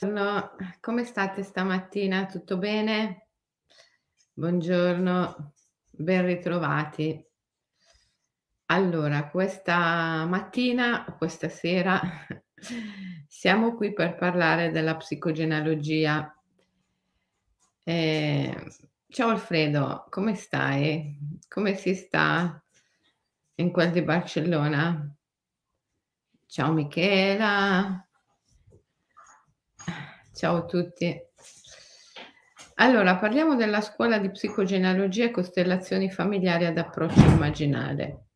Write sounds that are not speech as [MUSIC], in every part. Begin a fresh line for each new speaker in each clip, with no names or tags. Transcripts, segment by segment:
No, come state stamattina? Tutto bene? Buongiorno, ben ritrovati. Allora, questa mattina o questa sera [LAUGHS] siamo qui per parlare della psicogenealogia. Ehm, ciao Alfredo, come stai? Come si sta in quel di Barcellona? Ciao Michela. Ciao a tutti. Allora, parliamo della scuola di psicogenealogia e costellazioni familiari ad approccio immaginale.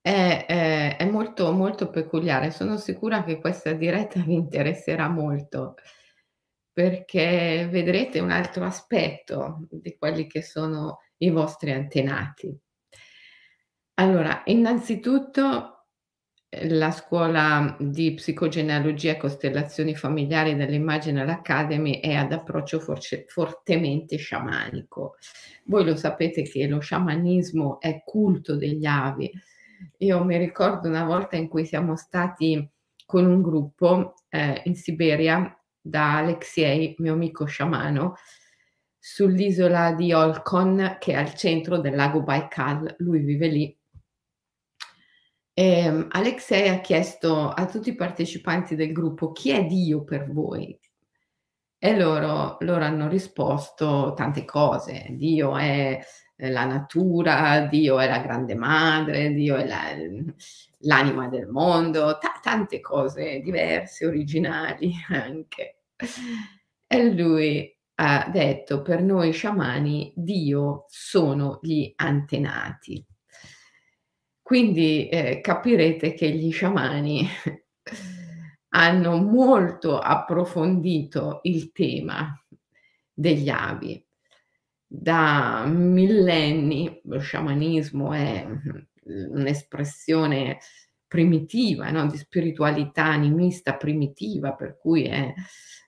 È è è molto, molto peculiare. Sono sicura che questa diretta vi interesserà molto, perché vedrete un altro aspetto di quelli che sono i vostri antenati. Allora, innanzitutto la scuola di psicogenealogia e costellazioni familiari dell'Imaginal Academy è ad approccio forse fortemente sciamanico. Voi lo sapete che lo sciamanismo è culto degli avi. Io mi ricordo una volta in cui siamo stati con un gruppo, ehm, in Siberia da Alexei, mio amico sciamano, sull'isola di Olkhon che è al centro del lago Baikal. Lui vive lì Ehm, Alexei ha chiesto a tutti i partecipanti del gruppo: "Chi è Dio per voi?" E loro loro hanno risposto tante cose. Dio è, ehm, la natura, Dio è la grande madre, Dio è la l'anima del mondo, ta tante cose diverse, originali [LAUGHS] anche. E lui ha detto: "Per noi sciamani Dio sono gli antenati." Quindi, ehm, capirete che gli sciamani [LAUGHS] hanno molto approfondito il tema degli avi. Da millenni lo sciamanismo è, un'espressione primitiva, no, di spiritualità animista primitiva, per cui è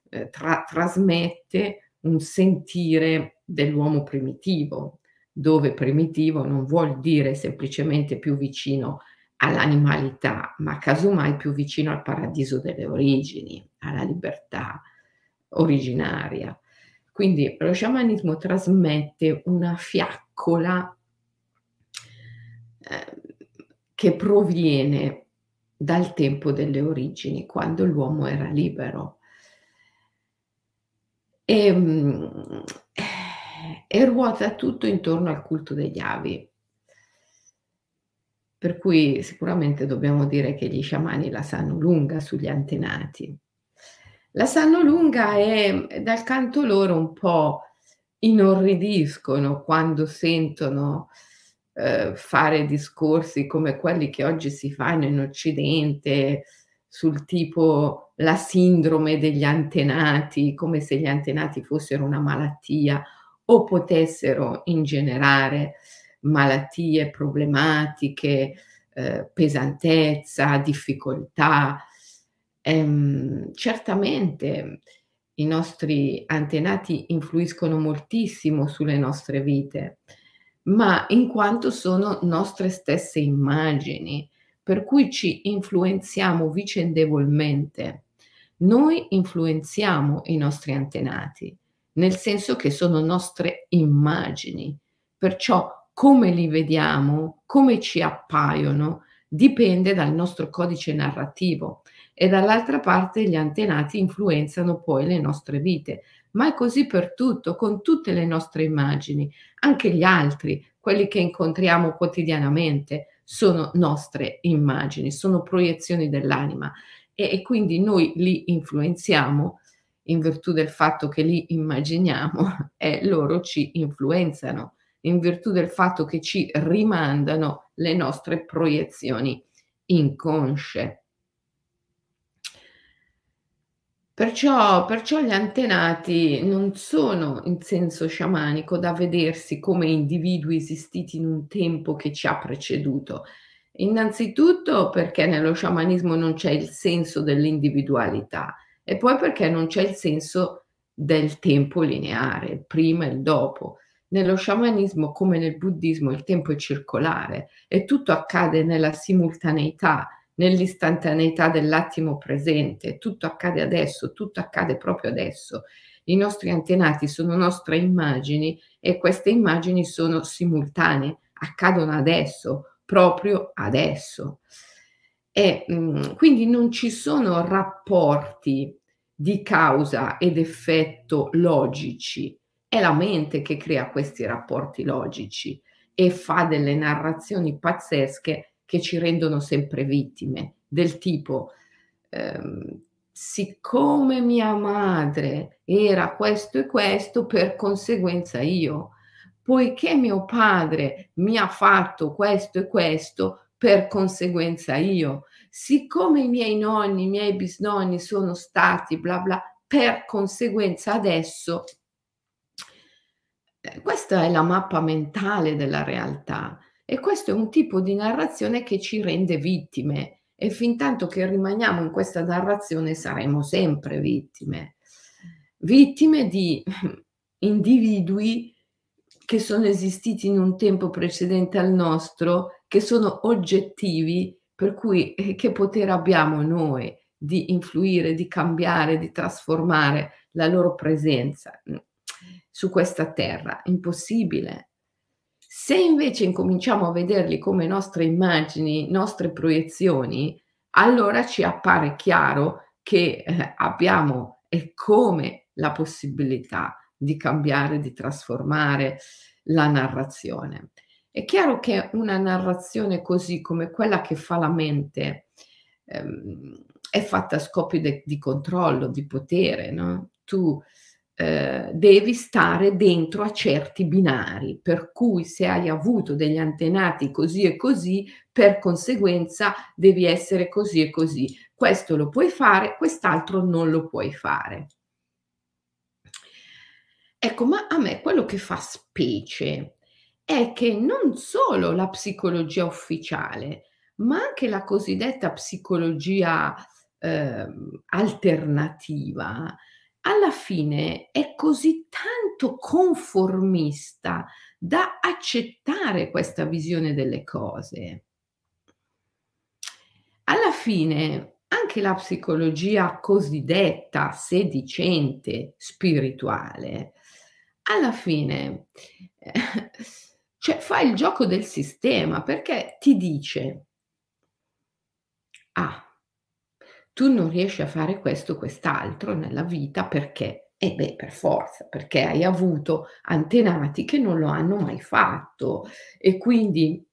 ehm, tra trasmette un sentire dell'uomo primitivo, dove primitivo non vuol dire semplicemente più vicino all'animalità, ma casomai più vicino al paradiso delle origini, alla libertà originaria. Quindi lo sciamanismo trasmette una fiaccola ehm, che proviene dal tempo delle origini, quando l'uomo era libero. Ehm, e ruota tutto intorno al culto degli avi. Per cui sicuramente dobbiamo dire che gli sciamani la sanno lunga sugli antenati. La sanno lunga e dal canto loro un po' inorridiscono quando sentono, ehm, fare discorsi come quelli che oggi si fanno in Occidente, sul tipo la sindrome degli antenati, come se gli antenati fossero una malattia o potessero ingenerare malattie, problematiche, ehm, pesantezza, difficoltà. Ehm, certamente i nostri antenati influiscono moltissimo sulle nostre vite, ma in quanto sono nostre stesse immagini, per cui ci influenziamo vicendevolmente. Noi influenziamo i nostri antenati nel senso che sono nostre immagini. Perciò come li vediamo, come ci appaiono, dipende dal nostro codice narrativo e dall'altra parte gli antenati influenzano poi le nostre vite. Ma è così per tutto, con tutte le nostre immagini, anche gli altri, quelli che incontriamo quotidianamente, sono nostre immagini, sono proiezioni dell'anima e, e quindi noi li influenziamo in virtù del fatto che li immaginiamo [LAUGHS] e loro ci influenzano, in virtù del fatto che ci rimandano le nostre proiezioni inconsce. Perciò, perciò gli antenati non sono in senso sciamanico da vedersi come individui esistiti in un tempo che ci ha preceduto. Innanzitutto perché nello sciamanismo non c'è il senso dell'individualità, e poi perché non c'è il senso del tempo lineare, il prima e il dopo. Nello sciamanismo, come nel buddismo, il tempo è circolare e tutto accade nella simultaneità nell'istantaneità dell'attimo presente, tutto accade adesso, tutto accade proprio adesso. I nostri antenati sono nostre immagini e queste immagini sono simultanee, accadono adesso, proprio adesso. E mh, mm, quindi non ci sono rapporti di causa ed effetto logici, è la mente che crea questi rapporti logici e fa delle narrazioni pazzesche che ci rendono sempre vittime, del tipo ehm, siccome mia madre era questo e questo, per conseguenza io, poiché mio padre mi ha fatto questo e questo, per conseguenza io, siccome i miei nonni, i miei bisnonni sono stati bla bla, per conseguenza adesso eh, questa è la mappa mentale della realtà e questo è un tipo di narrazione che ci rende vittime e fin tanto che rimaniamo in questa narrazione saremo sempre vittime. Vittime di [CLEARS THROAT] individui che sono esistiti in un tempo precedente al nostro, che sono oggettivi, per cui eh, che potere abbiamo noi di influire, di cambiare, di trasformare la loro presenza? su questa terra, impossibile. Se invece incominciamo a vederli come nostre immagini, nostre proiezioni, allora ci appare chiaro che eh, abbiamo e come la possibilità di cambiare, di trasformare la narrazione. È chiaro che una narrazione così come quella che fa la mente ehm, è fatta a scopi de- di controllo, di potere, no? Tu eh, devi stare dentro a certi binari, per cui se hai avuto degli antenati così e così, per conseguenza devi essere così e così. Questo lo puoi fare, quest'altro non lo puoi fare. Ecco, ma a me quello che fa specie è che non solo la psicologia ufficiale, ma anche la cosiddetta psicologia eh, alternativa, alla fine è così tanto conformista da accettare questa visione delle cose. Alla fine anche la psicologia cosiddetta sedicente spirituale, alla fine [LAUGHS] cioè, fa il gioco del sistema perché ti dice, ah, tu non riesci a fare questo o quest'altro nella vita perché? E eh beh, per forza, perché hai avuto antenati che non lo hanno mai fatto e quindi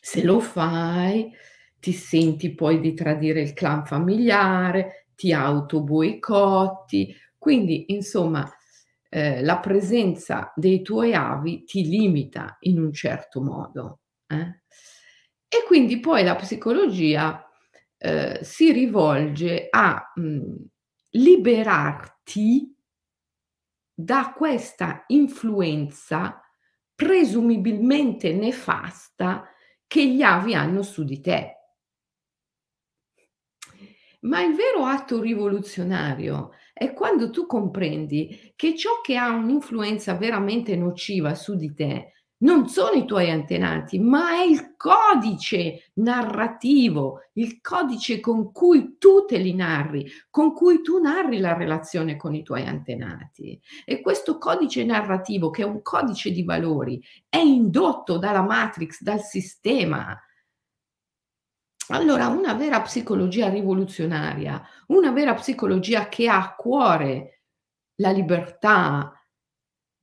se lo fai ti senti poi di tradire il clan familiare, ti autoboicotti, quindi insomma eh, la presenza dei tuoi avi ti limita in un certo modo. Eh? E quindi poi la psicologia eh, si rivolge a mh, mhmm, liberarti da questa influenza presumibilmente nefasta che gli avi hanno su di te. Ma il vero atto rivoluzionario è quando tu comprendi che ciò che ha un'influenza veramente nociva su di te non sono i tuoi antenati, ma è il codice narrativo, il codice con cui tu te li narri, con cui tu narri la relazione con i tuoi antenati. E questo codice narrativo, che è un codice di valori, è indotto dalla matrix, dal sistema. Allora, una vera psicologia rivoluzionaria, una vera psicologia che ha a cuore la libertà,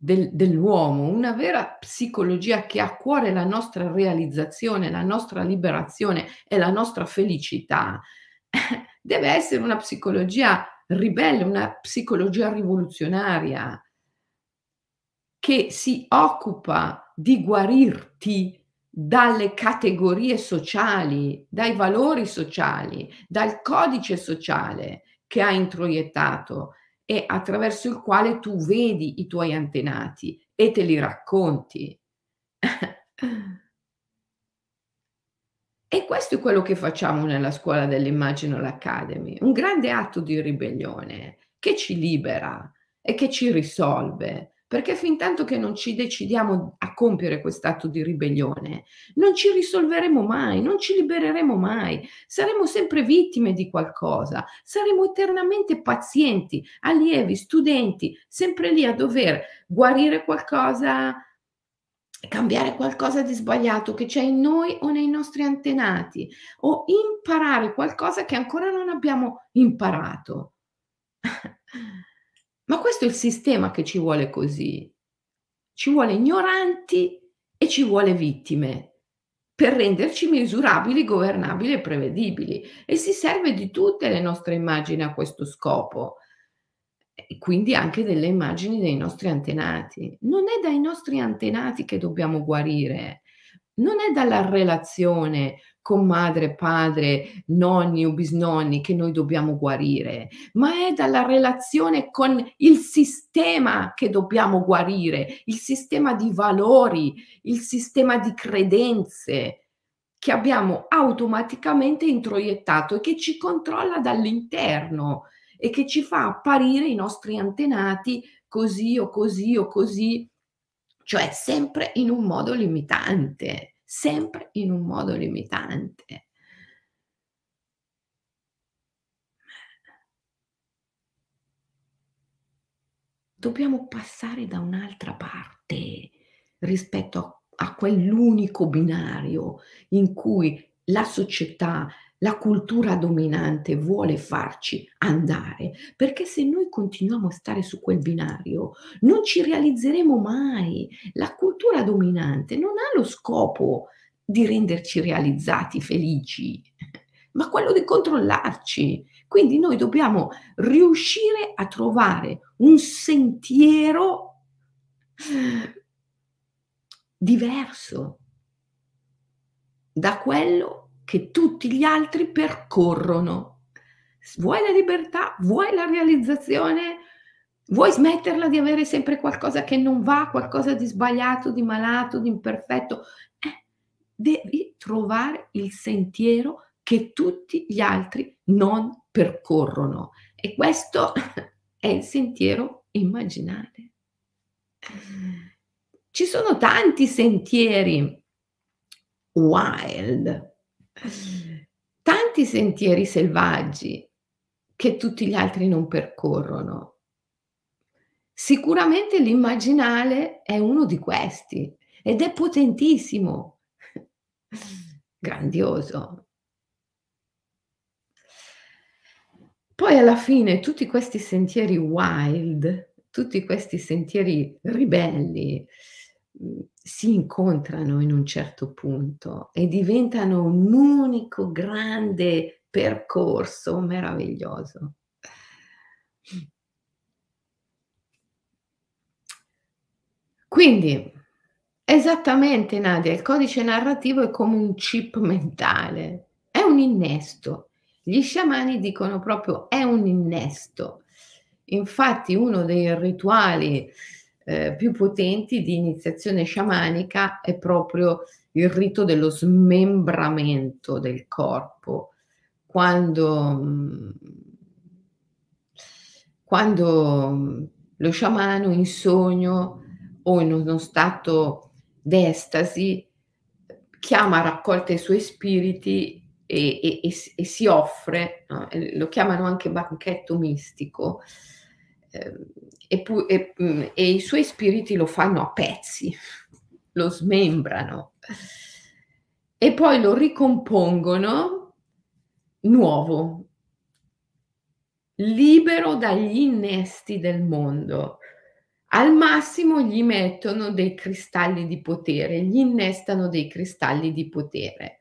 del, dell'uomo, una vera psicologia che ha a cuore la nostra realizzazione, la nostra liberazione e la nostra felicità, [LAUGHS] deve essere una psicologia ribelle, una psicologia rivoluzionaria che si occupa di guarirti dalle categorie sociali, dai valori sociali, dal codice sociale che ha introiettato e attraverso il quale tu vedi i tuoi antenati e te li racconti. e questo è quello che facciamo nella scuola dell'Imaginal Academy, un grande atto di ribellione che ci libera e che ci risolve, perché fintanto che non ci decidiamo a compiere quest'atto di ribellione, non ci risolveremo mai, non ci libereremo mai, saremo sempre vittime di qualcosa, saremo eternamente pazienti, allievi, studenti, sempre lì a dover guarire qualcosa cambiare qualcosa di sbagliato che c'è in noi o nei nostri antenati o imparare qualcosa che ancora non abbiamo imparato. [LAUGHS] Ma questo è il sistema che ci vuole così. Ci vuole ignoranti e ci vuole vittime per renderci misurabili, governabili e prevedibili e si serve di tutte le nostre immagini a questo scopo e quindi anche delle immagini dei nostri antenati. Non è dai nostri antenati che dobbiamo guarire, non è dalla relazione con madre, padre, nonni o bisnonni che noi dobbiamo guarire, ma è dalla relazione con il sistema che dobbiamo guarire, il sistema di valori, il sistema di credenze che abbiamo automaticamente introiettato e che ci controlla dall'interno e che ci fa apparire i nostri antenati così o così o così, cioè sempre in un modo limitante, sempre in un modo limitante. Dobbiamo passare da un'altra parte rispetto a, quell'unico binario in cui la società, la cultura dominante vuole farci andare, perché se noi continuiamo a stare su quel binario non ci realizzeremo mai. La cultura dominante non ha lo scopo di renderci realizzati, felici, [LAUGHS] ma quello di controllarci. Quindi noi dobbiamo riuscire a trovare un sentiero diverso da quello che tutti gli altri percorrono. Vuoi la libertà? Vuoi la realizzazione? Vuoi smetterla di avere sempre qualcosa che non va, qualcosa di sbagliato, di malato, di imperfetto? Eh, devi trovare il sentiero che tutti gli altri non percorrono. E questo [LAUGHS] è il sentiero immaginale. Ci sono tanti sentieri wild, tanti sentieri selvaggi che tutti gli altri non percorrono. Sicuramente l'immaginale è uno di questi ed è potentissimo, [LAUGHS] grandioso. Poi alla fine tutti questi sentieri wild, tutti questi sentieri ribelli, si incontrano in un certo punto e diventano un unico grande percorso meraviglioso. Quindi, esattamente Nadia, il codice narrativo è come un chip mentale, è un innesto. Gli sciamani dicono proprio è un innesto. Infatti uno dei rituali eh, più potenti di iniziazione sciamanica è proprio il rito dello smembramento del corpo. Quando, mm, quando mm, lo sciamano in sogno o in uno stato d'estasi chiama a raccolta i suoi spiriti e, e, e, e si offre, no? lo chiamano anche banchetto mistico, e, pu- e, mm, e i suoi spiriti lo fanno a pezzi, lo smembrano e poi lo ricompongono nuovo, libero dagli innesti del mondo. Al massimo gli mettono dei cristalli di potere, gli innestano dei cristalli di potere.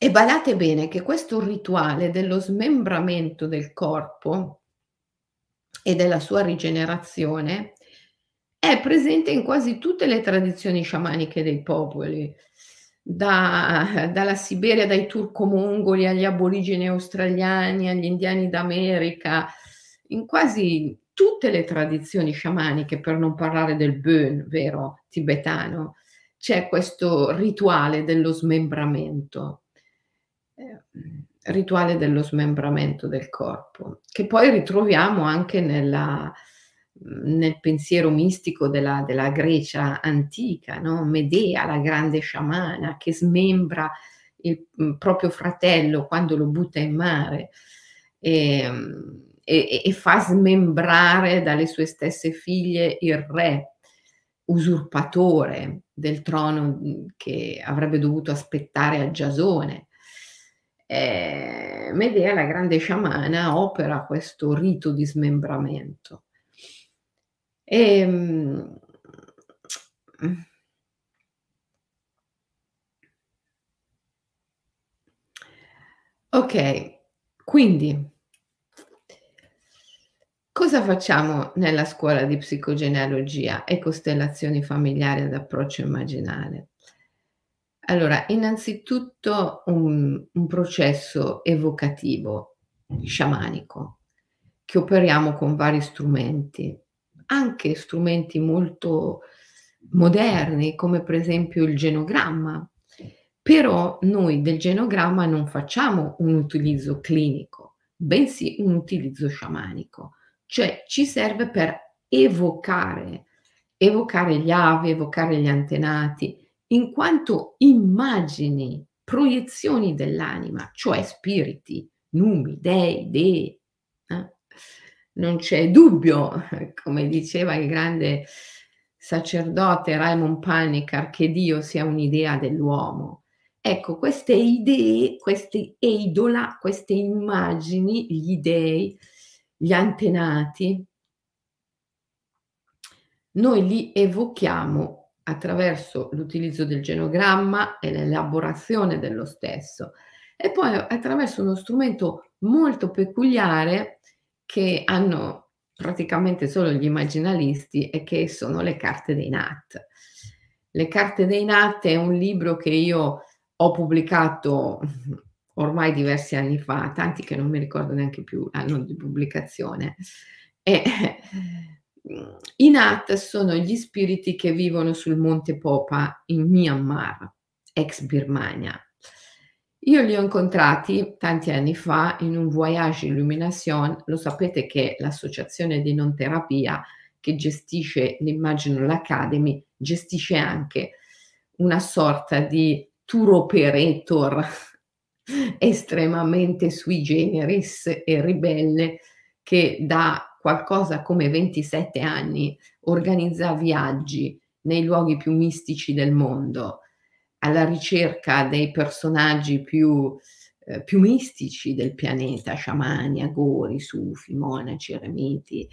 E badate bene che questo rituale dello smembramento del corpo e della sua rigenerazione è presente in quasi tutte le tradizioni sciamaniche dei popoli, da, dalla Siberia, dai turco-mongoli agli aborigeni australiani, agli indiani d'America, in quasi tutte le tradizioni sciamaniche, per non parlare del Bön, vero, tibetano, c'è questo rituale dello smembramento. Eh, rituale dello smembramento del corpo, che poi ritroviamo anche nella, nel pensiero mistico della della Grecia antica, no, Medea, la grande sciamana che smembra il, mhmm, proprio fratello quando lo butta in mare, ehm, e e fa smembrare dalle sue stesse figlie il re usurpatore del trono, mhmm, che avrebbe dovuto aspettare a Giasone. Ehm, Medea, la grande sciamana, opera questo rito di smembramento. Ehm Okay, quindi cosa facciamo nella scuola di psicogenealogia e costellazioni familiari ad approccio immaginale? Allora, innanzitutto un un processo evocativo, sciamanico, che operiamo con vari strumenti, anche strumenti molto moderni, come per esempio il genogramma. Però noi del genogramma non facciamo un utilizzo clinico, bensì un utilizzo sciamanico, cioè ci serve per evocare, evocare gli avi, evocare gli antenati, in quanto immagini, proiezioni dell'anima, cioè spiriti, numi, dei, dei. Eh? Non c'è dubbio, [LAUGHS] come diceva il grande sacerdote Raymond Panikkar, che Dio sia un'idea dell'uomo. Ecco, queste idee, queste eidola, queste immagini, gli dei, gli antenati, noi li evochiamo attraverso l'utilizzo del genogramma e l'elaborazione dello stesso e poi attraverso uno strumento molto peculiare che hanno praticamente solo gli immaginalisti e che sono le carte dei Nat. Le carte dei Nat è un libro che io ho pubblicato ormai diversi anni fa, tanti che non mi ricordo neanche più l'anno di pubblicazione. E I Nat sono gli spiriti che vivono sul monte Popa in Myanmar, ex Birmania. Io li ho incontrati tanti anni fa in un voyage illumination, lo sapete che l'associazione di non terapia che gestisce l'Imaginal Academy gestisce anche una sorta di tour operator [LAUGHS] estremamente sui generis e ribelle che dà qualcosa come 27 anni organizza viaggi nei luoghi più mistici del mondo, alla ricerca dei personaggi più, eh, più mistici del pianeta, sciamani, agori, sufi, monaci, eremiti.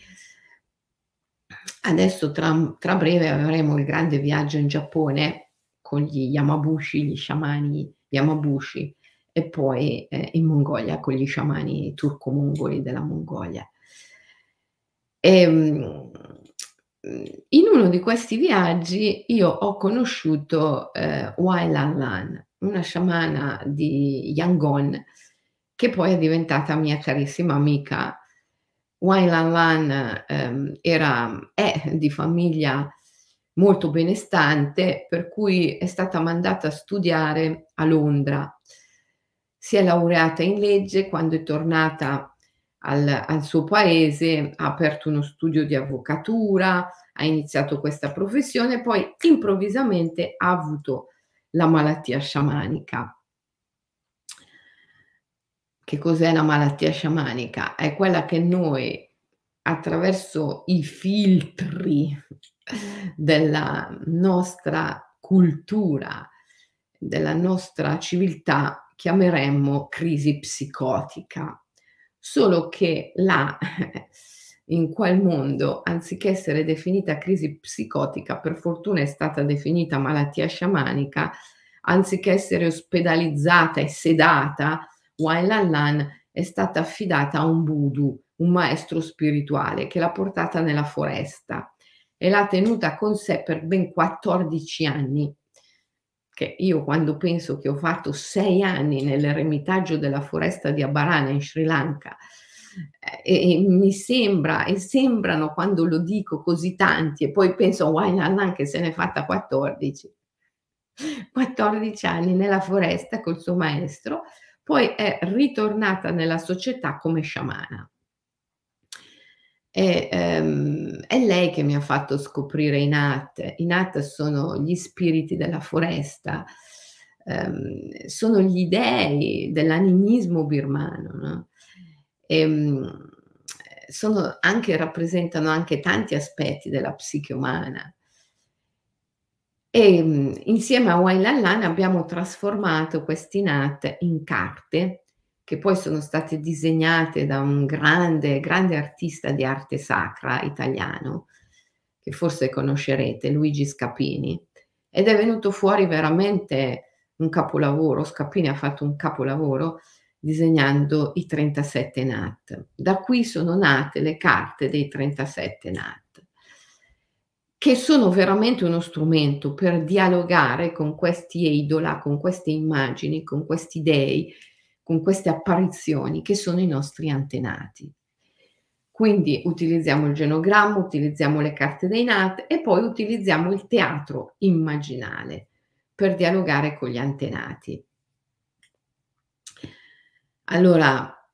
Adesso tra, tra breve avremo il grande viaggio in Giappone con gli Yamabushi, gli sciamani Yamabushi, e poi eh, in Mongolia con gli sciamani turco-mongoli della Mongolia. Ehm, in uno di questi viaggi io ho conosciuto, ehm, Wai Lan una sciamana di Yangon, che poi è diventata mia carissima amica. Wai Lan Lan, ehm, era è di famiglia molto benestante, per cui è stata mandata a studiare a Londra. Si è laureata in legge, quando è tornata al, al suo paese, ha aperto uno studio di avvocatura, ha iniziato questa professione, poi improvvisamente ha avuto la malattia sciamanica. Che cos'è la malattia sciamanica? È quella che noi attraverso i filtri della nostra cultura, della nostra civiltà, chiameremmo crisi psicotica. Solo che là, in quel mondo, anziché essere definita crisi psicotica, per fortuna è stata definita malattia sciamanica, anziché essere ospedalizzata e sedata, Wailan è stata affidata a un voodoo, un maestro spirituale che l'ha portata nella foresta e l'ha tenuta con sé per ben 14 anni che io quando penso che ho fatto sei anni nell'eremitaggio della foresta di Abarana in Sri Lanka, eh, e, mi sembra, e sembrano quando lo dico così tanti, e poi penso a Wainan che se n'è fatta 14. 14 anni nella foresta col suo maestro, poi è ritornata nella società come sciamana. E, ehm, è lei che mi ha fatto scoprire i Nat. I Nat sono gli spiriti della foresta, ehm, sono gli dei dell'animismo birmano, no, ehm, sono anche rappresentano anche tanti aspetti della psiche umana. Ehm, insieme a Wai Lan Lan abbiamo trasformato questi Nat in carte che poi sono state disegnate da un grande, grande artista di arte sacra italiano, che forse conoscerete, Luigi Scapini, ed è venuto fuori veramente un capolavoro. Scapini ha fatto un capolavoro disegnando i 37 NAT. Da qui sono nate le carte dei 37 NAT, che sono veramente uno strumento per dialogare con questi eidola, con queste immagini, con questi dei con queste apparizioni che sono i nostri antenati. Quindi utilizziamo il genogramma, utilizziamo le carte dei NAT e poi utilizziamo il teatro immaginale per dialogare con gli antenati. Allora,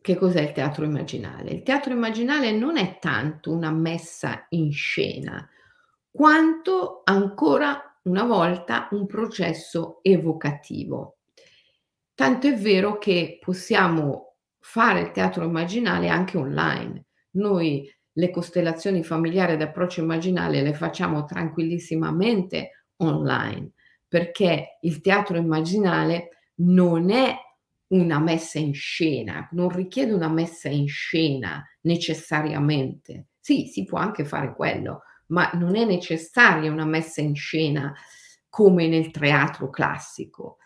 che cos'è il teatro immaginale? Il teatro immaginale non è tanto una messa in scena, quanto ancora una volta un processo evocativo. Tanto è vero che possiamo fare il teatro immaginale anche online. Noi le costellazioni familiari d'approccio immaginale le facciamo tranquillissimamente online, perché il teatro immaginale non è una messa in scena, non richiede una messa in scena necessariamente. Sì, si può anche fare quello, ma non è necessaria una messa in scena come nel teatro classico.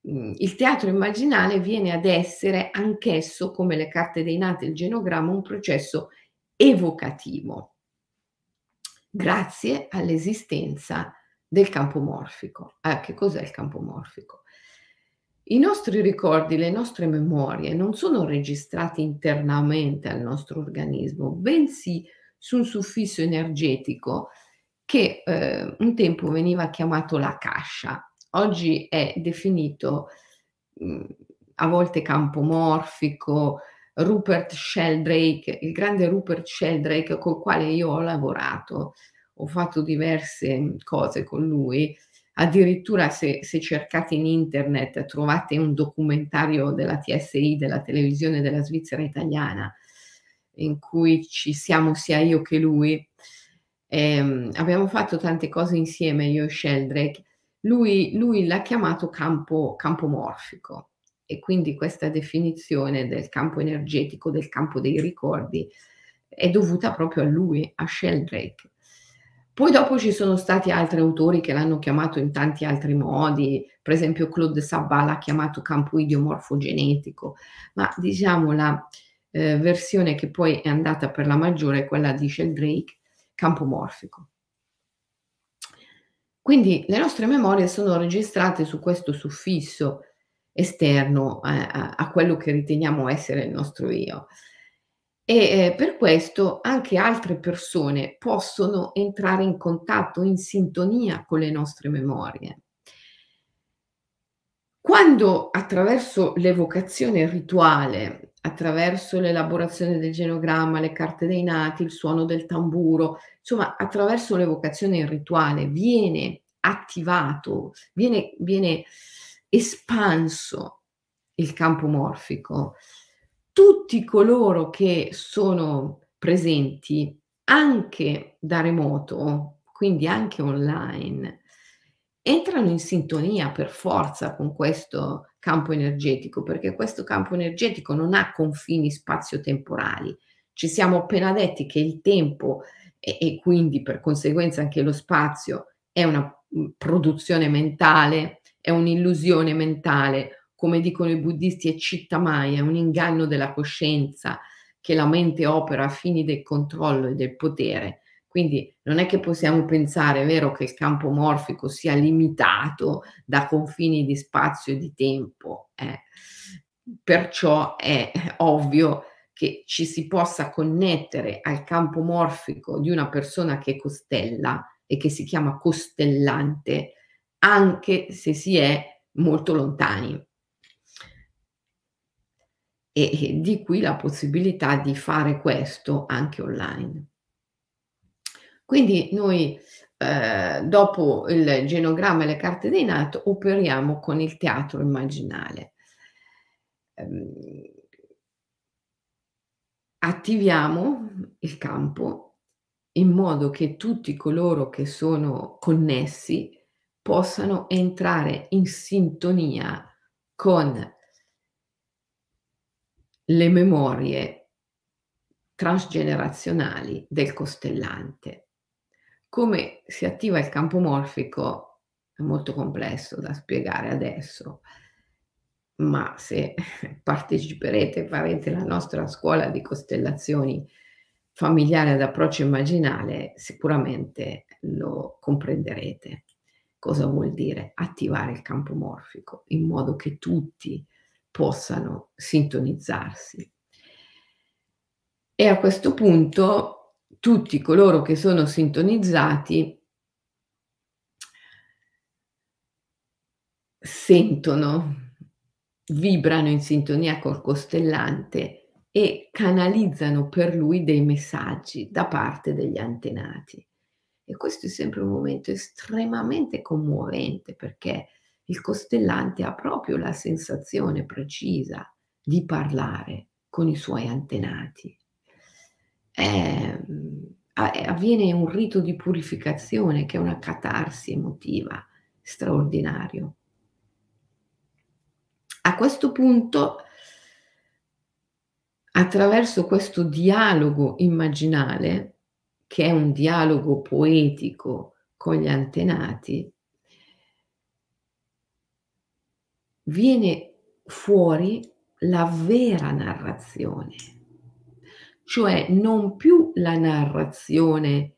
Mhmm, il teatro immaginale viene ad essere anch'esso, come le carte dei nati e il genogramma, un processo evocativo, grazie all'esistenza del campo morfico. Eh, che cos'è il campo morfico? I nostri ricordi, le nostre memorie non sono registrati internamente al nostro organismo, bensì su un suffisso energetico che eh, un tempo veniva chiamato la cascia, oggi è definito mh, mhmm, a volte campo morfico, Rupert Sheldrake, il grande Rupert Sheldrake col quale io ho lavorato, ho fatto diverse cose con lui, addirittura se, se cercate in internet trovate un documentario della TSI, della televisione della Svizzera italiana, in cui ci siamo sia io che lui. Eh, abbiamo fatto tante cose insieme, io e Sheldrake. Lui, lui l'ha chiamato campo, campo morfico e quindi questa definizione del campo energetico, del campo dei ricordi, è dovuta proprio a lui, a Sheldrake. Poi dopo ci sono stati altri autori che l'hanno chiamato in tanti altri modi, per esempio Claude Sabat l'ha chiamato campo idiomorfogenetico, ma diciamo la, eh, versione che poi è andata per la maggiore, quella di Sheldrake, campo morfico. Quindi le nostre memorie sono registrate su questo suffisso esterno eh, a, a, quello che riteniamo essere il nostro io. E eh, per questo anche altre persone possono entrare in contatto, in sintonia con le nostre memorie. Quando attraverso l'evocazione rituale attraverso l'elaborazione del genogramma, le carte dei nati, il suono del tamburo, insomma, attraverso l'evocazione rituale viene attivato, viene, viene espanso il campo morfico. Tutti coloro che sono presenti anche da remoto, quindi anche online, entrano in sintonia per forza con questo campo energetico, perché questo campo energetico non ha confini spazio-temporali. Ci siamo appena detti che il tempo e, e quindi per conseguenza anche lo spazio è una mhmm, produzione mentale, è un'illusione mentale, come dicono i buddisti è citta mai, è un inganno della coscienza che la mente opera a fini del controllo e del potere quindi non è che possiamo pensare, vero, che il campo morfico sia limitato da confini di spazio e di tempo. Eh. Perciò è ovvio che ci si possa connettere al campo morfico di una persona che costella e che si chiama costellante, anche se si è molto lontani. E di qui la possibilità di fare questo anche online. Quindi noi, ehm, dopo il genogramma e le carte dei nato, operiamo con il teatro immaginale. Ehm attiviamo il campo in modo che tutti coloro che sono connessi possano entrare in sintonia con le memorie transgenerazionali del costellante. Come si attiva il campo morfico è molto complesso da spiegare adesso, ma se [LAUGHS] parteciperete, farete la nostra scuola di costellazioni familiare ad approccio immaginale, sicuramente lo comprenderete. Cosa vuol dire attivare il campo morfico in modo che tutti possano sintonizzarsi. E a questo punto tutti coloro che sono sintonizzati sentono, vibrano in sintonia col costellante e canalizzano per lui dei messaggi da parte degli antenati. E questo è sempre un momento estremamente commovente perché il costellante ha proprio la sensazione precisa di parlare con i suoi antenati. È, avviene un rito di purificazione che è una catarsi emotiva straordinario. A questo punto, attraverso questo dialogo immaginale, che è un dialogo poetico con gli antenati, viene fuori la vera narrazione, cioè non più la narrazione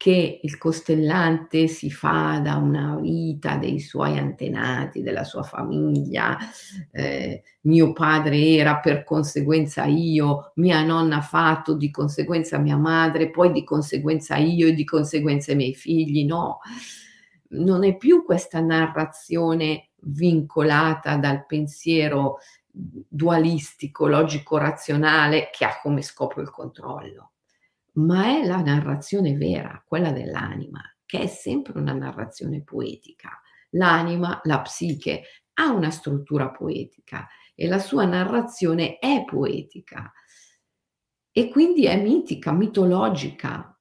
che il costellante si fa da una vita dei suoi antenati, della sua famiglia, eh, mio padre era, per conseguenza io, mia nonna ha fatto, di conseguenza mia madre, poi di conseguenza io e di conseguenza i miei figli, no. Non è più questa narrazione vincolata dal pensiero dualistico, logico-razionale che ha come scopo il controllo, ma è la narrazione vera, quella dell'anima, che è sempre una narrazione poetica. L'anima, la psiche, ha una struttura poetica e la sua narrazione è poetica e quindi è mitica, mitologica.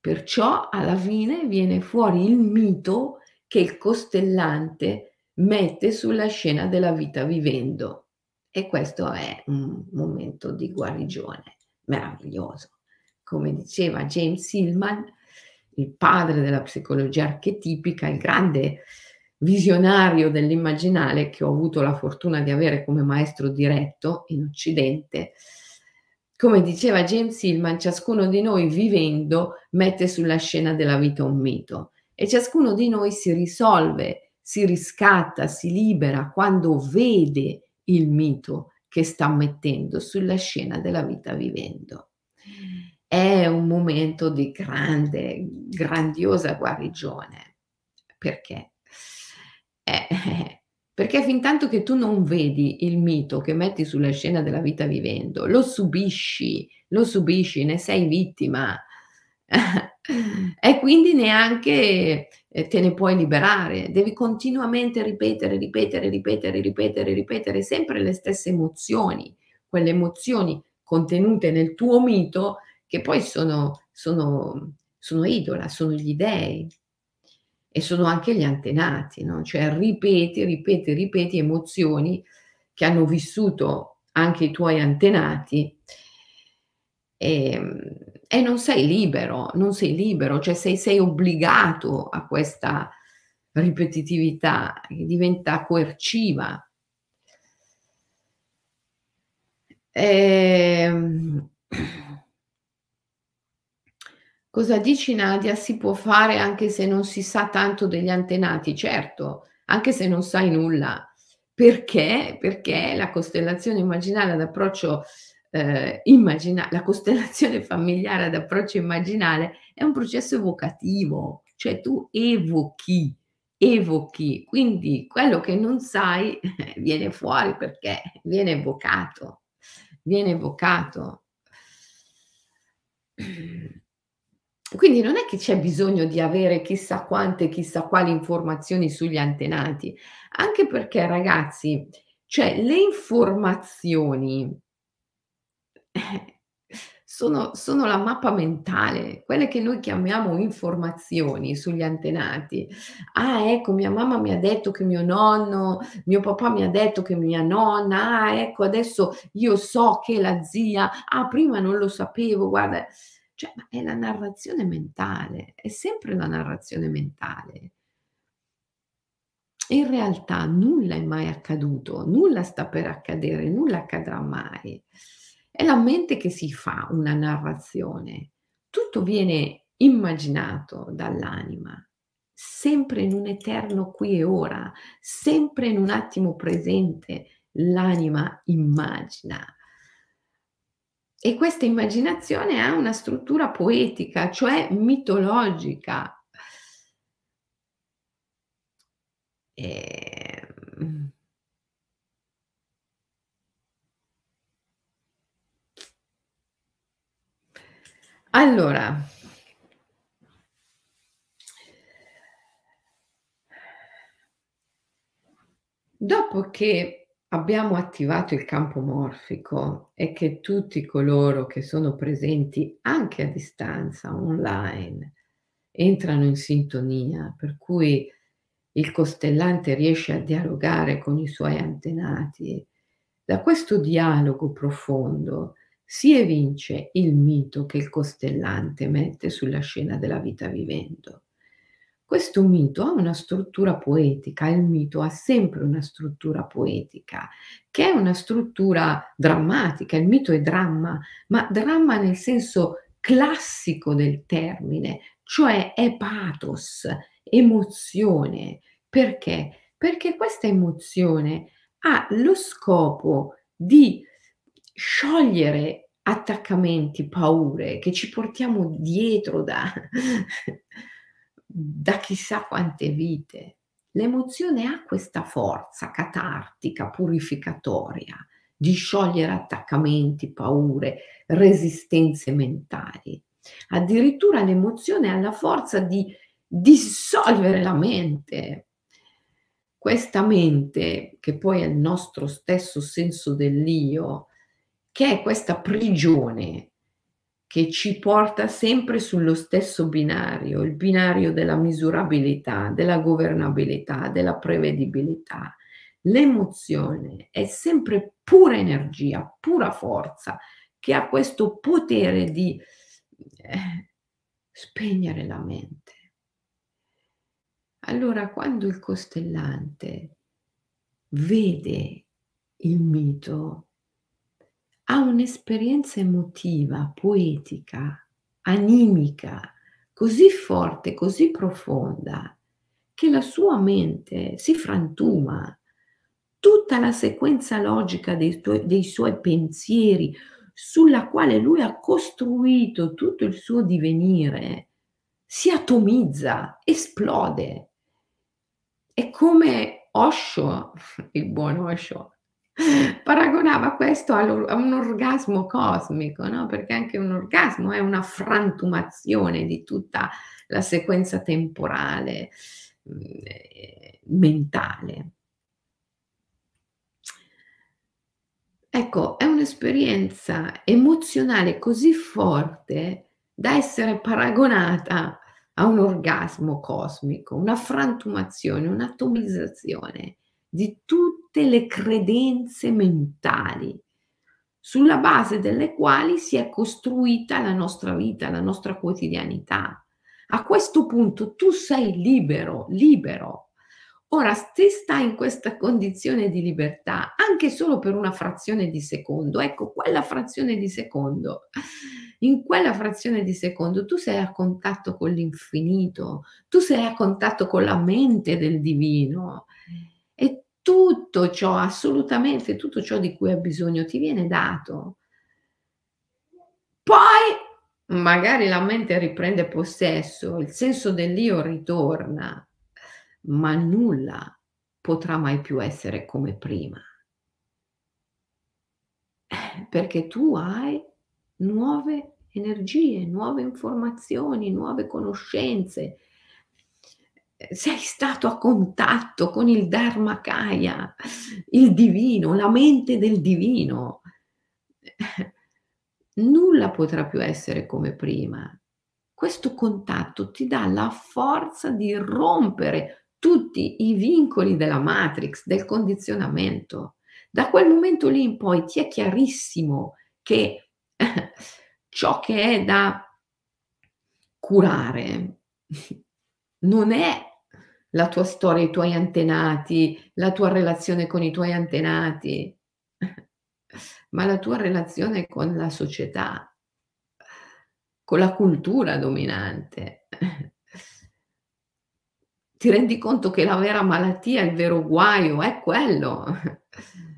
Perciò alla fine viene fuori il mito che il costellante mette sulla scena della vita vivendo. E questo è un momento di guarigione meraviglioso. Come diceva James Hillman, il padre della psicologia archetipica, il grande visionario dell'immaginale che ho avuto la fortuna di avere come maestro diretto in Occidente, come diceva James Hillman, ciascuno di noi vivendo mette sulla scena della vita un mito e ciascuno di noi si risolve, si riscatta, si libera quando vede il mito che sta mettendo sulla scena della vita vivendo. È un momento di grande, grandiosa guarigione. Perché? Eh, [LAUGHS] perché fin tanto che tu non vedi il mito che metti sulla scena della vita vivendo, lo subisci, lo subisci, ne sei vittima. [LAUGHS] e quindi neanche eh, te ne puoi liberare, devi continuamente ripetere, ripetere, ripetere, ripetere, ripetere sempre le stesse emozioni, quelle emozioni contenute nel tuo mito che poi sono, sono, sono idola, sono gli dèi e sono anche gli antenati, no? cioè ripeti, ripeti, ripeti emozioni che hanno vissuto anche i tuoi antenati e, ehm, e non sei libero, non sei libero, cioè sei, sei obbligato a questa ripetitività che diventa coerciva. Ehm, [CLEARS THROAT] cosa dici Nadia? Si può fare anche se non si sa tanto degli antenati? Certo, anche se non sai nulla. Perché? Perché la costellazione immaginale d'approccio eh, immagina- la costellazione [LAUGHS] familiare ad approccio immaginale è un processo evocativo, cioè tu evochi evochi, quindi quello che non sai [LAUGHS] viene fuori perché viene evocato, viene evocato. [CLEARS THROAT] Quindi non è che c'è bisogno di avere chissà quante, chissà quali informazioni sugli antenati, anche perché ragazzi, cioè le informazioni sono sono la mappa mentale, quelle che noi chiamiamo informazioni sugli antenati. "Ah, ecco, mia mamma mi ha detto che mio nonno mio papà mi ha detto che mia nonna, ah, ecco adesso io so che la zia, ah, prima non lo sapevo, guarda" cioè, ma è la narrazione mentale, è sempre la narrazione mentale. In realtà nulla è mai accaduto, nulla sta per accadere, nulla accadrà mai. È la mente che si fa una narrazione. Tutto viene immaginato dall'anima, sempre in un eterno qui e ora, sempre in un attimo presente l'anima immagina. E questa immaginazione ha una struttura poetica, cioè mitologica. Ehm Allora dopo che Abbiamo attivato il campo morfico e che tutti coloro che sono presenti anche a distanza, online, entrano in sintonia, per cui il costellante riesce a dialogare con i suoi antenati. Da questo dialogo profondo si evince il mito che il costellante mette sulla scena della vita vivendo. Questo mito ha una struttura poetica, il mito ha sempre una struttura poetica, che è una struttura drammatica, il mito è dramma, ma dramma nel senso classico del termine, cioè è pathos, emozione. Perché? Perché questa emozione ha lo scopo di sciogliere attaccamenti, paure che ci portiamo dietro da [LAUGHS] da chissà quante vite. L'emozione ha questa forza catartica, purificatoria, di sciogliere attaccamenti, paure, resistenze mentali. Addirittura l'emozione ha la forza di dissolvere la mente. Questa mente, che poi è il nostro stesso senso dell'io, che è questa prigione che ci porta sempre sullo stesso binario, il binario della misurabilità, della governabilità, della prevedibilità. L'emozione è sempre pura energia, pura forza, che ha questo potere di eh, spegnere la mente. Allora, quando il costellante vede il mito, ha un'esperienza emotiva, poetica, animica, così forte, così profonda, che la sua mente si frantuma. Tutta la sequenza logica dei, tuoi, dei suoi pensieri, sulla quale lui ha costruito tutto il suo divenire, si atomizza, esplode. È come Osho, [LAUGHS] il buon Osho, [LAUGHS] Paragonava questo a un orgasmo cosmico, no, perché anche un orgasmo è una frantumazione di tutta la sequenza temporale, mhmm, mentale. Ecco, è un'esperienza emozionale così forte da essere paragonata a un orgasmo cosmico, una frantumazione, un'atomizzazione di tutte le credenze mentali sulla base delle quali si è costruita la nostra vita, la nostra quotidianità. A questo punto tu sei libero, libero. Ora, se stai in questa condizione di libertà, anche solo per una frazione di secondo, ecco, quella frazione di secondo, in quella frazione di secondo tu sei a contatto con l'infinito, tu sei a contatto con la mente del divino tutto ciò, assolutamente tutto ciò di cui hai bisogno ti viene dato. Poi magari la mente riprende possesso, il senso dell'io ritorna, ma nulla potrà mai più essere come prima. Eh, perché tu hai nuove energie, nuove informazioni, nuove conoscenze. Sei stato a contatto con il Dharmakaya, il divino, la mente del divino. [LAUGHS] Nulla potrà più essere come prima. Questo contatto ti dà la forza di rompere tutti i vincoli della matrix, del condizionamento. Da quel momento lì in poi ti è chiarissimo che [LAUGHS] ciò che è da curare non è la tua storia, i tuoi antenati, la tua relazione con i tuoi antenati, [LAUGHS] ma la tua relazione con la società, con la cultura dominante. [LAUGHS] Ti rendi conto che la vera malattia, il vero guaio è quello [LAUGHS]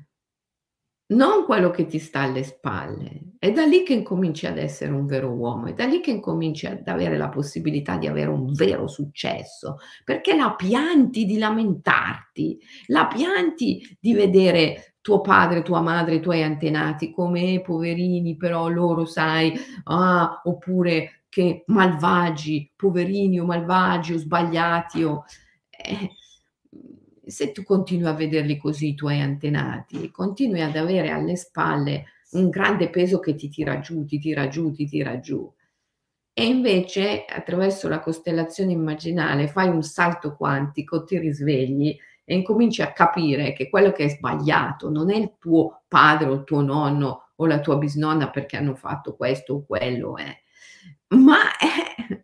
non quello che ti sta alle spalle. È da lì che incominci ad essere un vero uomo, è da lì che incominci ad avere la possibilità di avere un vero successo, perché la pianti di lamentarti, la pianti di vedere tuo padre, tua madre, i tuoi antenati come poverini, però loro sai, ah, oppure che malvagi, poverini o malvagi o sbagliati o... Eh, se tu continui a vederli così, i tuoi antenati, continui ad avere alle spalle un grande peso che ti tira giù, ti tira giù, ti tira giù. E invece attraverso la costellazione immaginale fai un salto quantico, ti risvegli e incominci a capire che quello che è sbagliato non è il tuo padre o il tuo nonno o la tua bisnonna perché hanno fatto questo o quello, eh, ma è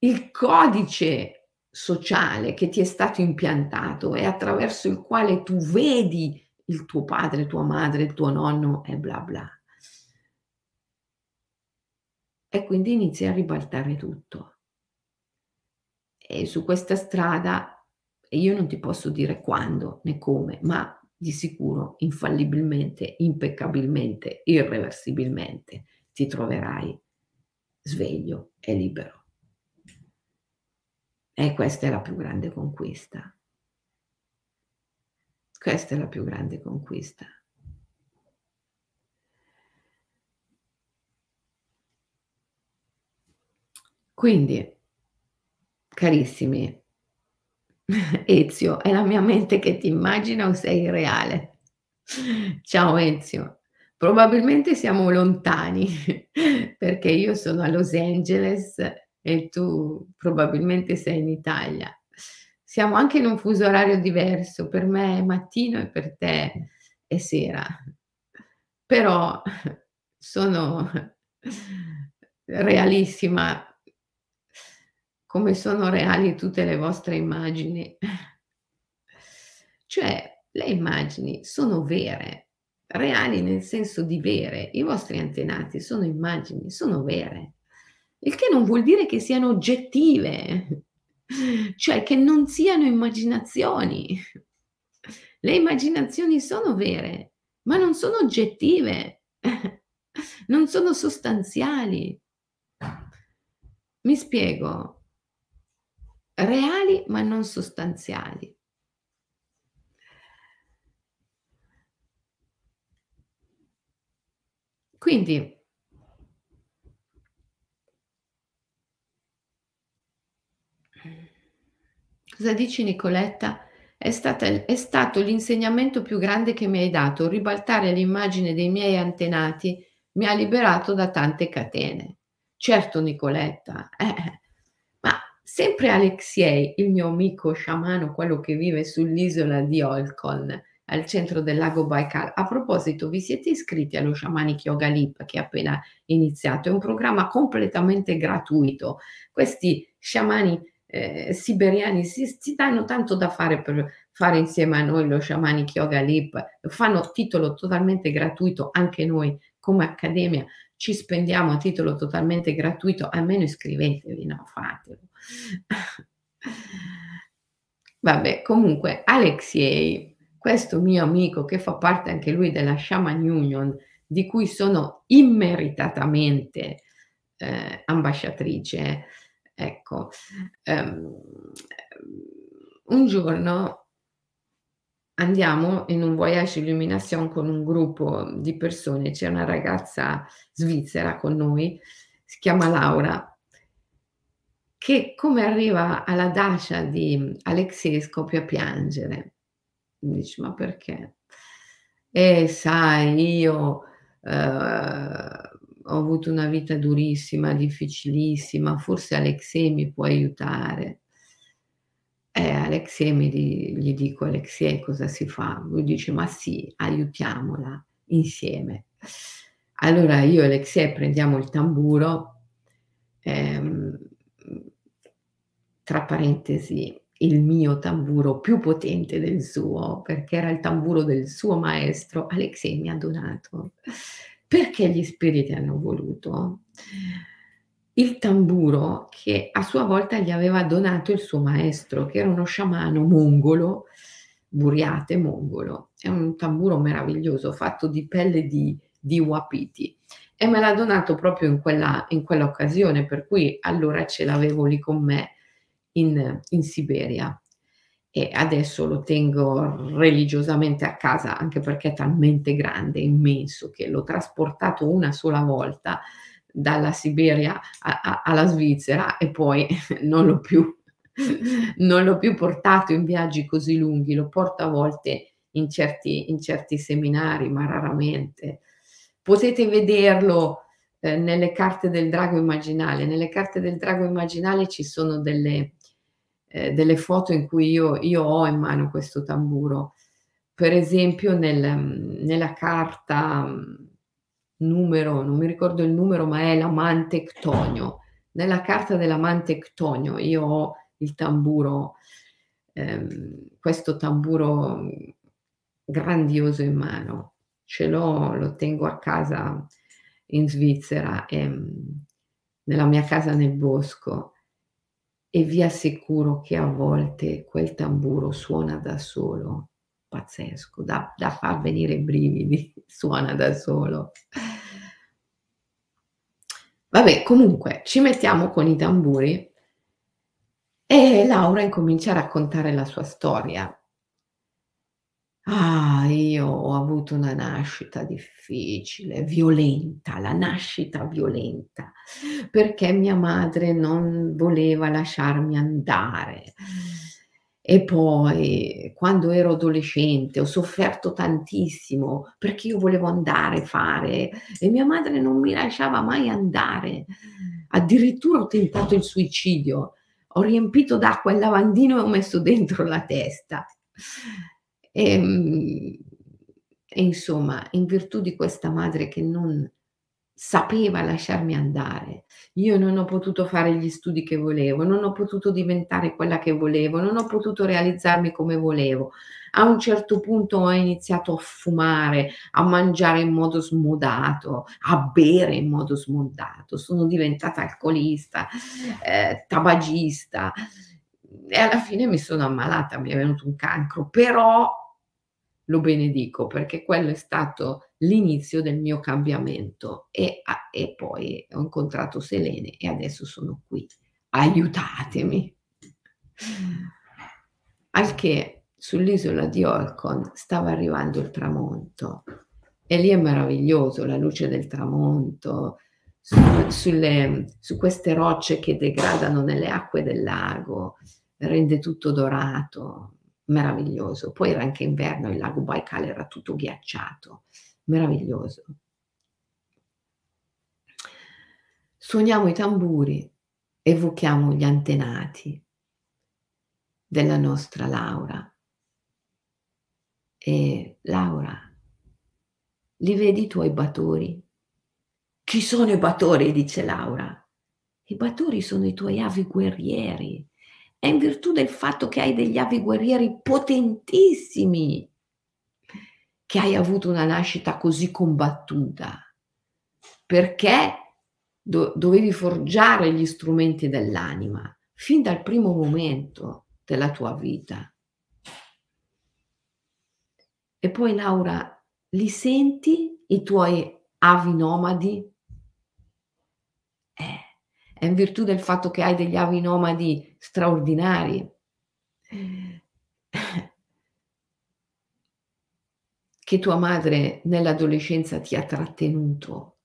il codice sociale che ti è stato impiantato e attraverso il quale tu vedi il tuo padre, tua madre, il tuo nonno e bla bla. E quindi inizi a ribaltare tutto. E su questa strada io non ti posso dire quando né come, ma di sicuro, infallibilmente, impeccabilmente, irreversibilmente ti troverai sveglio e libero. E questa è la più grande conquista. Questa è la più grande conquista. Quindi, carissimi, [LAUGHS] Ezio, è la mia mente che ti immagina o sei reale? Ciao Ezio, probabilmente siamo lontani [LAUGHS] perché io sono a Los Angeles e tu probabilmente sei in Italia. Siamo anche in un fuso orario diverso, per me è mattino e per te è sera. Però sono realissima come sono reali tutte le vostre immagini. Cioè, le immagini sono vere, reali nel senso di vere. I vostri antenati sono immagini, sono vere. Il che non vuol dire che siano oggettive, cioè che non siano immaginazioni. Le immaginazioni sono vere, ma non sono oggettive, non sono sostanziali. Mi spiego. Reali ma non sostanziali. Quindi Cosa dici Nicoletta? È, stata, è stato l'insegnamento più grande che mi hai dato. Ribaltare l'immagine dei miei antenati mi ha liberato da tante catene. Certo Nicoletta, [LAUGHS] eh, ma sempre Alexiei, il mio amico sciamano, quello che vive sull'isola di Olcon, al centro del lago Baikal. A proposito, vi siete iscritti allo Shamanic Yoga Lip che è appena iniziato? È un programma completamente gratuito. Questi sciamani eh, siberiani si, si, danno tanto da fare per fare insieme a noi lo Shamanic Yoga Lip, fanno titolo totalmente gratuito, anche noi come accademia ci spendiamo a titolo totalmente gratuito, almeno iscrivetevi, no, fatelo. [LAUGHS] Vabbè, comunque Alexei, questo mio amico che fa parte anche lui della Shaman Union, di cui sono immeritatamente eh, ambasciatrice, ecco, ehm, un giorno andiamo in un voyage illumination con un gruppo di persone, c'è una ragazza svizzera con noi, si chiama Laura, che come arriva alla dacia di Alexei scoppia a piangere. Dici: "Ma perché?" "Eh, sai io, ehm, ho avuto una vita durissima, difficilissima, forse Alexei mi può aiutare." Eh, Alexei mi gli dico: "Alexei cosa si fa?" Lui dice: "Ma sì, aiutiamola insieme." Allora io e Alexei prendiamo il tamburo, ehm, tra parentesi, il mio tamburo più potente del suo, perché era il tamburo del suo maestro, Alexei mi ha donato, perché gli spiriti hanno voluto? Il tamburo che a sua volta gli aveva donato il suo maestro, che era uno sciamano mongolo, Buriate mongolo. È un tamburo meraviglioso fatto di pelle di di wapiti. E me l'ha donato proprio in quella in quell'occasione, per cui allora ce l'avevo lì con me in in Siberia e adesso lo tengo religiosamente a casa, anche perché è talmente grande, immenso, che l'ho trasportato una sola volta dalla Siberia a a alla Svizzera e poi [LAUGHS] non l'ho più non l'ho più portato in viaggi così lunghi, lo porto a volte in certi in certi seminari, ma raramente. Potete vederlo, ehm, nelle carte del drago immaginale. Nelle carte del drago immaginale ci sono delle ehm, delle foto in cui io io ho in mano questo tamburo. Per esempio nel mhmm, nella carta, mhmm numero, non mi ricordo il numero, ma è l'amante Ctonio. Nella carta dell'amante Ctonio io ho il tamburo, ehm, questo tamburo grandioso in mano. Ce l'ho, lo tengo a casa in Svizzera, ehm, nella mia casa nel bosco e vi assicuro che a volte quel tamburo suona da solo pazzesco, da da far venire i brividi, [LAUGHS] suona da solo. Vabbè, comunque ci mettiamo con i tamburi e Laura incomincia a raccontare la sua storia. Ah, io ho avuto una nascita difficile, violenta, la nascita violenta, perché mia madre non voleva lasciarmi andare. E poi quando ero adolescente ho sofferto tantissimo perché io volevo andare, fare e mia madre non mi lasciava mai andare. Addirittura ho tentato il suicidio. Ho riempito d'acqua il lavandino e ho messo dentro la testa. Ehm, e insomma, in virtù di questa madre che non sapeva lasciarmi andare. Io non ho potuto fare gli studi che volevo, non ho potuto diventare quella che volevo, non ho potuto realizzarmi come volevo. A un certo punto ho iniziato a fumare, a mangiare in modo smodato, a bere in modo smodato. Sono diventata alcolista, eh, tabagista e alla fine mi sono ammalata, mi è venuto un cancro, però lo benedico perché quello è stato l'inizio del mio cambiamento e, e poi ho incontrato Selene e adesso sono qui. Aiutatemi. Al che sull'isola di Orcon stava arrivando il tramonto e lì è meraviglioso la luce del tramonto su, sulle, su queste rocce che degradano nelle acque del lago, rende tutto dorato, meraviglioso. Poi era anche inverno, il lago Baikal era tutto ghiacciato, meraviglioso. Suoniamo i tamburi, evochiamo gli antenati della nostra Laura. E Laura, li vedi i tuoi batori? Chi sono i batori? dice Laura. I batori sono i tuoi avi guerrieri è in virtù del fatto che hai degli avi guerrieri potentissimi che hai avuto una nascita così combattuta, perché do- dovevi forgiare gli strumenti dell'anima fin dal primo momento della tua vita. E poi Laura, li senti i tuoi avi nomadi? Eh, è in virtù del fatto che hai degli avi nomadi straordinari. Che tua madre nell'adolescenza ti ha trattenuto.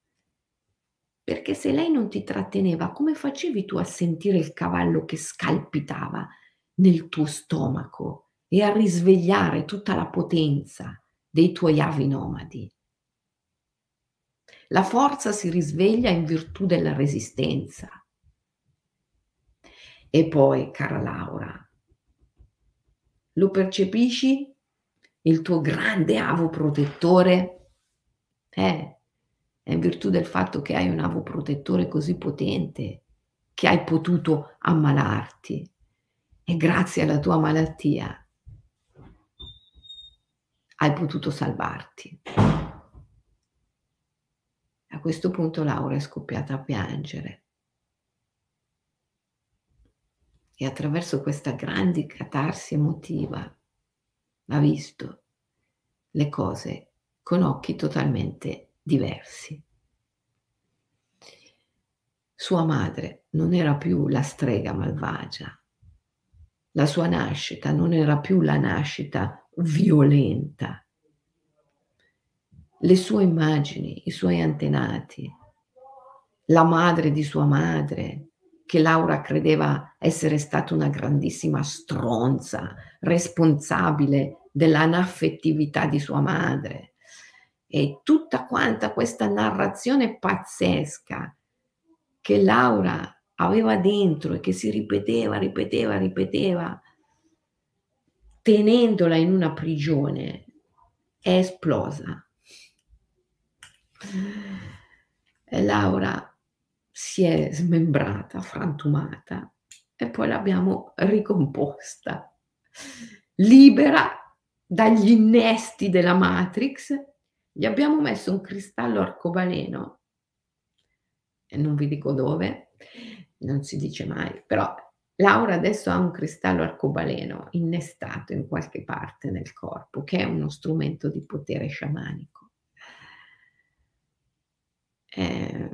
Perché se lei non ti tratteneva, come facevi tu a sentire il cavallo che scalpitava nel tuo stomaco e a risvegliare tutta la potenza dei tuoi avi nomadi? La forza si risveglia in virtù della resistenza. E poi, cara Laura, lo percepisci il tuo grande avo protettore? Eh, è in virtù del fatto che hai un avo protettore così potente che hai potuto ammalarti e grazie alla tua malattia hai potuto salvarti. A questo punto Laura è scoppiata a piangere. E attraverso questa grande catarsi emotiva ha visto le cose con occhi totalmente diversi. Sua madre non era più la strega malvagia, la sua nascita non era più la nascita violenta, le sue immagini, i suoi antenati, la madre di sua madre, che Laura credeva essere stata una grandissima stronza, responsabile dell'anaffettività di sua madre. E tutta quanta questa narrazione pazzesca che Laura aveva dentro e che si ripeteva, ripeteva, ripeteva, tenendola in una prigione, è esplosa e Laura si è smembrata, frantumata e poi l'abbiamo ricomposta, libera dagli innesti della Matrix. Gli abbiamo messo un cristallo arcobaleno, e non vi dico dove, non si dice mai, però Laura adesso ha un cristallo arcobaleno innestato in qualche parte nel corpo, che è uno strumento di potere sciamanico. Eh,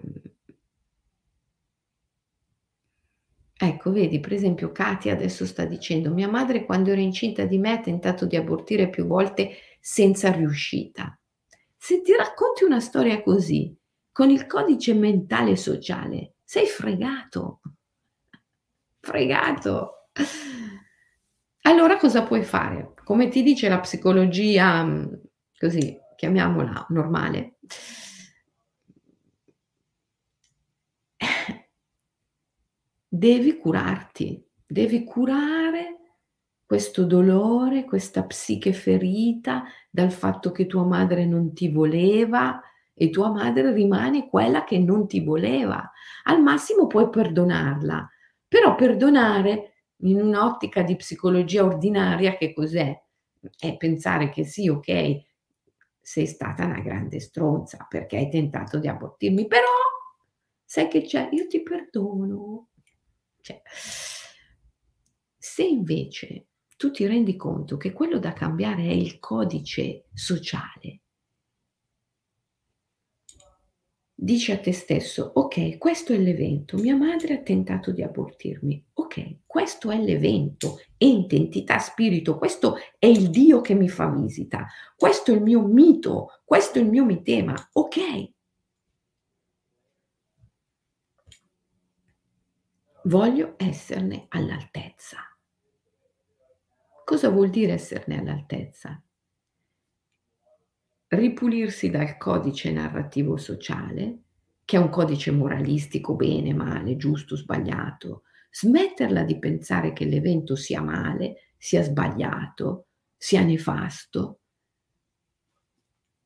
ecco, vedi, per esempio, Katia adesso sta dicendo: Mia madre, quando era incinta di me, ha tentato di abortire più volte senza riuscita. Se ti racconti una storia così, con il codice mentale sociale, sei fregato. Fregato. Allora cosa puoi fare? Come ti dice la psicologia, così chiamiamola normale, devi curarti, devi curare questo dolore, questa psiche ferita dal fatto che tua madre non ti voleva e tua madre rimane quella che non ti voleva. Al massimo puoi perdonarla, però perdonare in un'ottica di psicologia ordinaria che cos'è? È pensare che sì, ok, sei stata una grande stronza perché hai tentato di abortirmi, però sai che c'è, io ti perdono, cioè, se invece tu ti rendi conto che quello da cambiare è il codice sociale, dici a te stesso, ok, questo è l'evento, mia madre ha tentato di abortirmi, ok, questo è l'evento, ente, entità, spirito, questo è il Dio che mi fa visita, questo è il mio mito, questo è il mio mitema, ok, voglio esserne all'altezza. Cosa vuol dire esserne all'altezza? Ripulirsi dal codice narrativo sociale, che è un codice moralistico, bene, male, giusto, sbagliato, smetterla di pensare che l'evento sia male, sia sbagliato, sia nefasto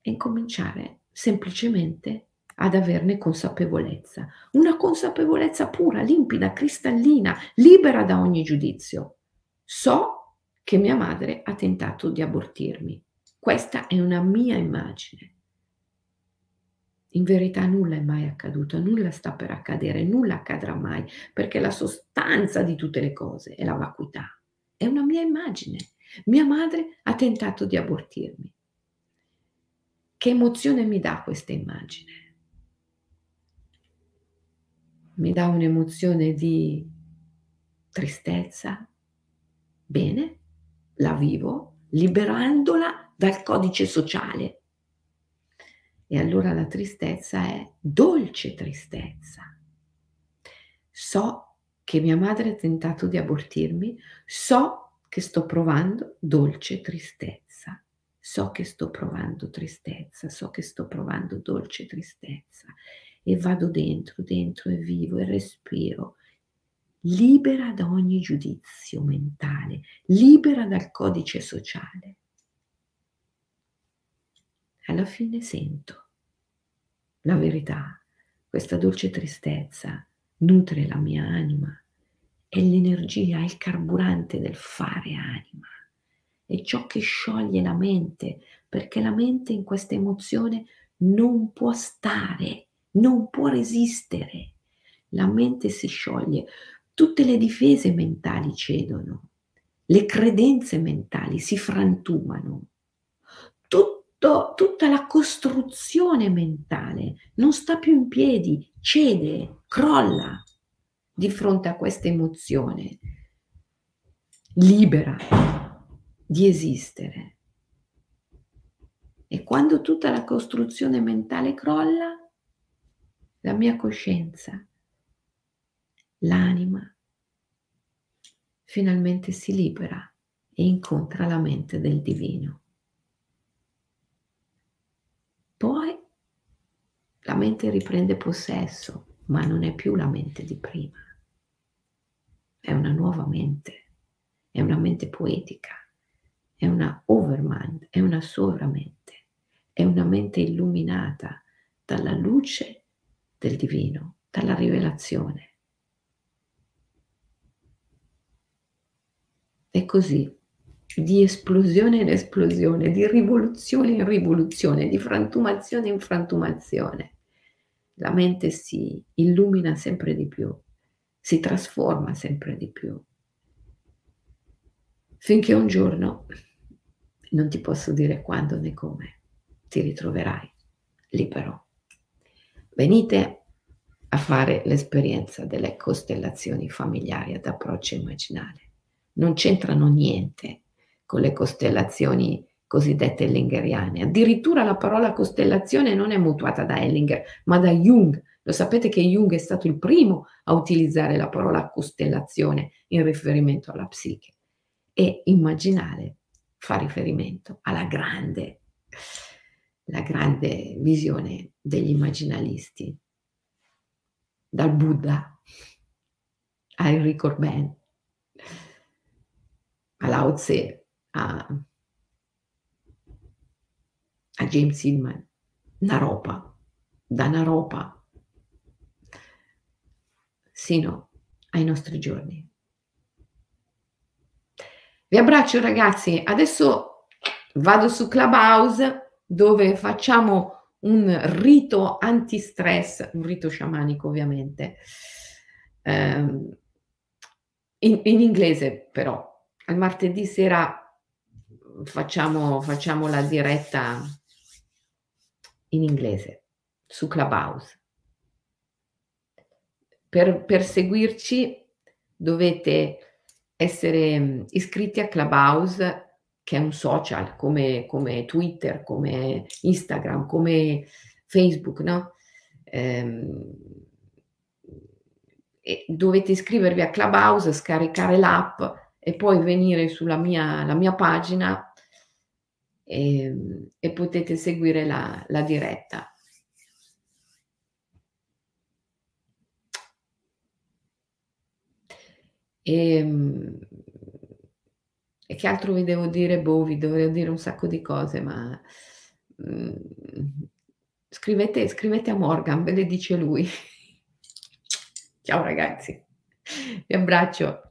e incominciare semplicemente ad averne consapevolezza, una consapevolezza pura, limpida, cristallina, libera da ogni giudizio. So che mia madre ha tentato di abortirmi. Questa è una mia immagine. In verità nulla è mai accaduto, nulla sta per accadere, nulla accadrà mai, perché la sostanza di tutte le cose è la vacuità. È una mia immagine. Mia madre ha tentato di abortirmi. Che emozione mi dà questa immagine? Mi dà un'emozione di tristezza, bene, la vivo liberandola dal codice sociale. E allora la tristezza è dolce tristezza. So che mia madre ha tentato di abortirmi, so che sto provando dolce tristezza, so che sto provando tristezza, so che sto provando dolce tristezza e vado dentro, dentro e vivo e respiro, libera da ogni giudizio mentale, libera dal codice sociale. Alla fine sento la verità, questa dolce tristezza nutre la mia anima, è l'energia, è il carburante del fare anima, è ciò che scioglie la mente, perché la mente in questa emozione non può stare, non può resistere. La mente si scioglie, tutte le difese mentali cedono, le credenze mentali si frantumano, tutto, tutta la costruzione mentale non sta più in piedi, cede, crolla di fronte a questa emozione libera di esistere. E quando tutta la costruzione mentale crolla, la mia coscienza, l'anima, finalmente si libera e incontra la mente del divino. Poi la mente riprende possesso, ma non è più la mente di prima. È una nuova mente, è una mente poetica, è una overmind, è una sovramente, è una mente illuminata dalla luce del divino, dalla rivelazione. E così, di esplosione in esplosione, di rivoluzione in rivoluzione, di frantumazione in frantumazione, la mente si illumina sempre di più, si trasforma sempre di più, finché un giorno, non ti posso dire quando né come, ti ritroverai libero venite a fare l'esperienza delle costellazioni familiari ad approccio immaginale. Non c'entrano niente con le costellazioni cosiddette ellingeriane. Addirittura la parola costellazione non è mutuata da Ellinger, ma da Jung. Lo sapete che Jung è stato il primo a utilizzare la parola costellazione in riferimento alla psiche. E immaginare fa riferimento alla grande la grande visione degli immaginalisti, dal Buddha a Enrico Corbin, a Lao Tse, a, a James Hillman, Naropa, da Naropa sino ai nostri giorni. Vi abbraccio ragazzi, adesso vado su Clubhouse dove facciamo un rito anti-stress, un rito sciamanico ovviamente, ehm, in, in, inglese però. Al martedì sera facciamo, facciamo la diretta in inglese su Clubhouse. Per, per seguirci dovete essere iscritti a Clubhouse che è un social come, come Twitter, come Instagram, come Facebook, no? Ehm, dovete iscrivervi a Clubhouse, scaricare l'app e poi venire sulla mia, mia pagina e, ehm, e, potete seguire la, la diretta. E, ehm, e che altro vi devo dire? Boh, vi dovrei dire un sacco di cose, ma mm, scrivete, scrivete a Morgan, ve le dice lui. [LAUGHS] Ciao ragazzi, vi abbraccio.